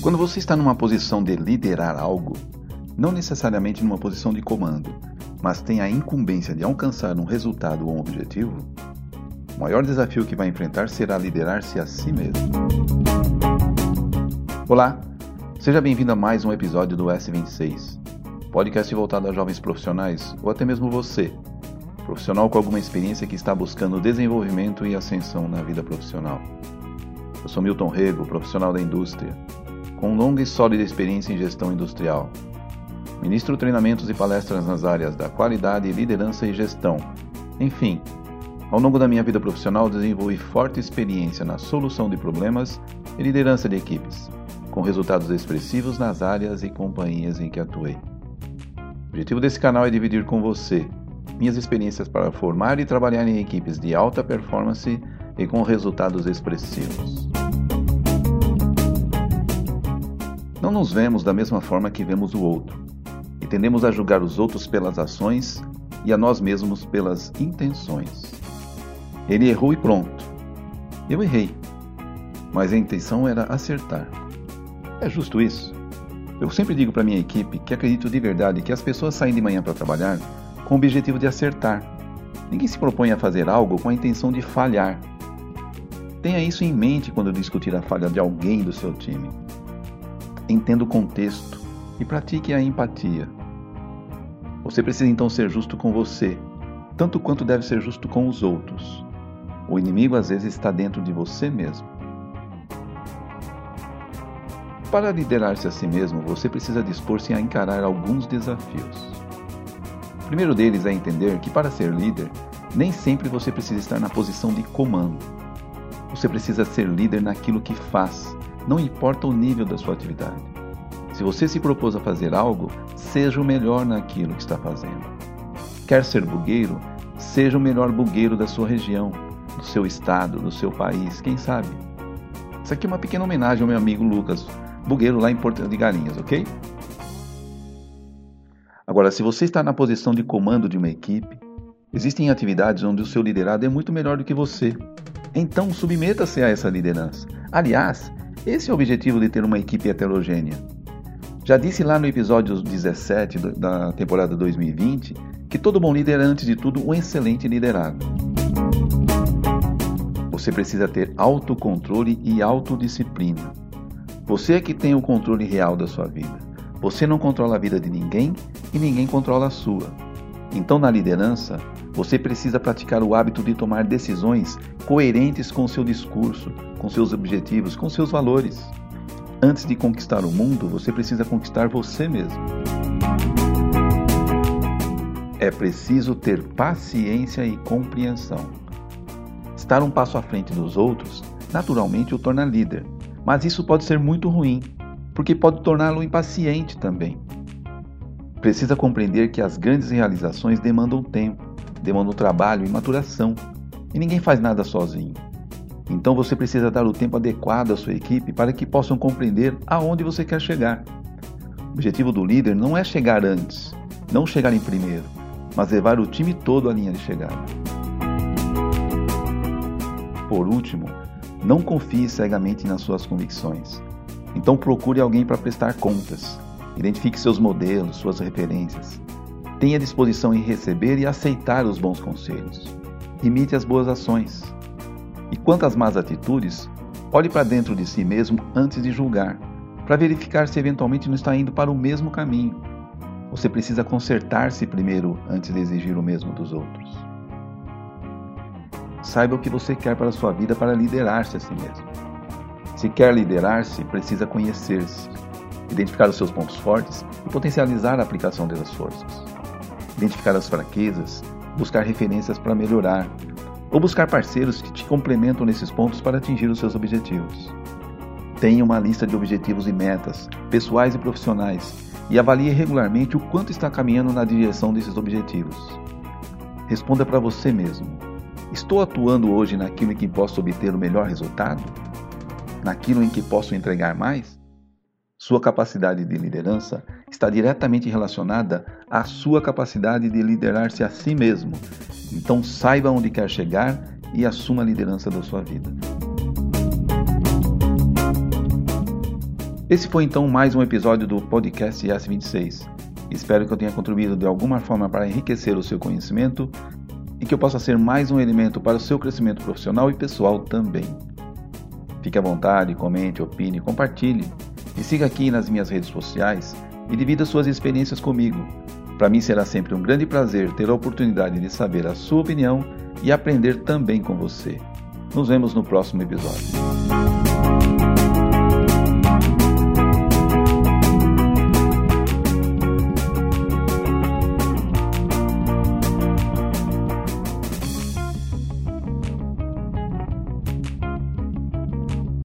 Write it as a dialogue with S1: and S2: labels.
S1: Quando você está numa posição de liderar algo, não necessariamente numa posição de comando, mas tem a incumbência de alcançar um resultado ou um objetivo, o maior desafio que vai enfrentar será liderar-se a si mesmo. Olá, seja bem-vindo a mais um episódio do S26, podcast voltado a jovens profissionais ou até mesmo você, profissional com alguma experiência que está buscando desenvolvimento e ascensão na vida profissional. Eu sou Milton Rego, profissional da indústria, com longa e sólida experiência em gestão industrial. Ministro treinamentos e palestras nas áreas da qualidade, liderança e gestão. Enfim, ao longo da minha vida profissional desenvolvi forte experiência na solução de problemas e liderança de equipes, com resultados expressivos nas áreas e companhias em que atuei. O objetivo desse canal é dividir com você minhas experiências para formar e trabalhar em equipes de alta performance e com resultados expressivos. Não nos vemos da mesma forma que vemos o outro, e tendemos a julgar os outros pelas ações e a nós mesmos pelas intenções. Ele errou e pronto. Eu errei, mas a intenção era acertar. É justo isso? Eu sempre digo para minha equipe que acredito de verdade que as pessoas saem de manhã para trabalhar com o objetivo de acertar. Ninguém se propõe a fazer algo com a intenção de falhar. Tenha isso em mente quando discutir a falha de alguém do seu time. Entenda o contexto e pratique a empatia. Você precisa então ser justo com você, tanto quanto deve ser justo com os outros. O inimigo às vezes está dentro de você mesmo. Para liderar-se a si mesmo, você precisa dispor-se a encarar alguns desafios. O primeiro deles é entender que para ser líder, nem sempre você precisa estar na posição de comando. Você precisa ser líder naquilo que faz, não importa o nível da sua atividade. Se você se propôs a fazer algo, seja o melhor naquilo que está fazendo. Quer ser bugueiro? Seja o melhor bugueiro da sua região, do seu estado, do seu país, quem sabe? Isso aqui é uma pequena homenagem ao meu amigo Lucas, bugueiro lá em Porto de Galinhas, ok? Agora, se você está na posição de comando de uma equipe, existem atividades onde o seu liderado é muito melhor do que você. Então, submeta-se a essa liderança. Aliás, esse é o objetivo de ter uma equipe heterogênea. Já disse lá no episódio 17 da temporada 2020 que todo bom líder é, antes de tudo, um excelente liderado. Você precisa ter autocontrole e autodisciplina. Você é que tem o controle real da sua vida. Você não controla a vida de ninguém e ninguém controla a sua. Então, na liderança, você precisa praticar o hábito de tomar decisões coerentes com seu discurso, com seus objetivos, com seus valores. Antes de conquistar o mundo, você precisa conquistar você mesmo. É preciso ter paciência e compreensão. Estar um passo à frente dos outros naturalmente o torna líder, mas isso pode ser muito ruim, porque pode torná-lo impaciente também. Precisa compreender que as grandes realizações demandam tempo, demandam trabalho e maturação, e ninguém faz nada sozinho. Então você precisa dar o tempo adequado à sua equipe para que possam compreender aonde você quer chegar. O objetivo do líder não é chegar antes, não chegar em primeiro, mas levar o time todo à linha de chegada. Por último, não confie cegamente nas suas convicções. Então procure alguém para prestar contas. Identifique seus modelos, suas referências. Tenha disposição em receber e aceitar os bons conselhos. Imite as boas ações. E quanto às más atitudes, olhe para dentro de si mesmo antes de julgar, para verificar se eventualmente não está indo para o mesmo caminho. Você precisa consertar-se primeiro antes de exigir o mesmo dos outros. Saiba o que você quer para a sua vida para liderar-se a si mesmo. Se quer liderar-se, precisa conhecer-se, identificar os seus pontos fortes e potencializar a aplicação dessas forças. Identificar as fraquezas, buscar referências para melhorar, ou buscar parceiros que te complementam nesses pontos para atingir os seus objetivos. Tenha uma lista de objetivos e metas, pessoais e profissionais, e avalie regularmente o quanto está caminhando na direção desses objetivos. Responda para você mesmo: Estou atuando hoje naquilo em que posso obter o melhor resultado? Naquilo em que posso entregar mais? Sua capacidade de liderança está diretamente relacionada à sua capacidade de liderar-se a si mesmo. Então saiba onde quer chegar e assuma a liderança da sua vida. Esse foi então mais um episódio do podcast S26. Espero que eu tenha contribuído de alguma forma para enriquecer o seu conhecimento e que eu possa ser mais um elemento para o seu crescimento profissional e pessoal também. Fique à vontade, comente, opine, compartilhe e siga aqui nas minhas redes sociais e divida suas experiências comigo. Para mim será sempre um grande prazer ter a oportunidade de saber a sua opinião e aprender também com você. Nos vemos no próximo episódio.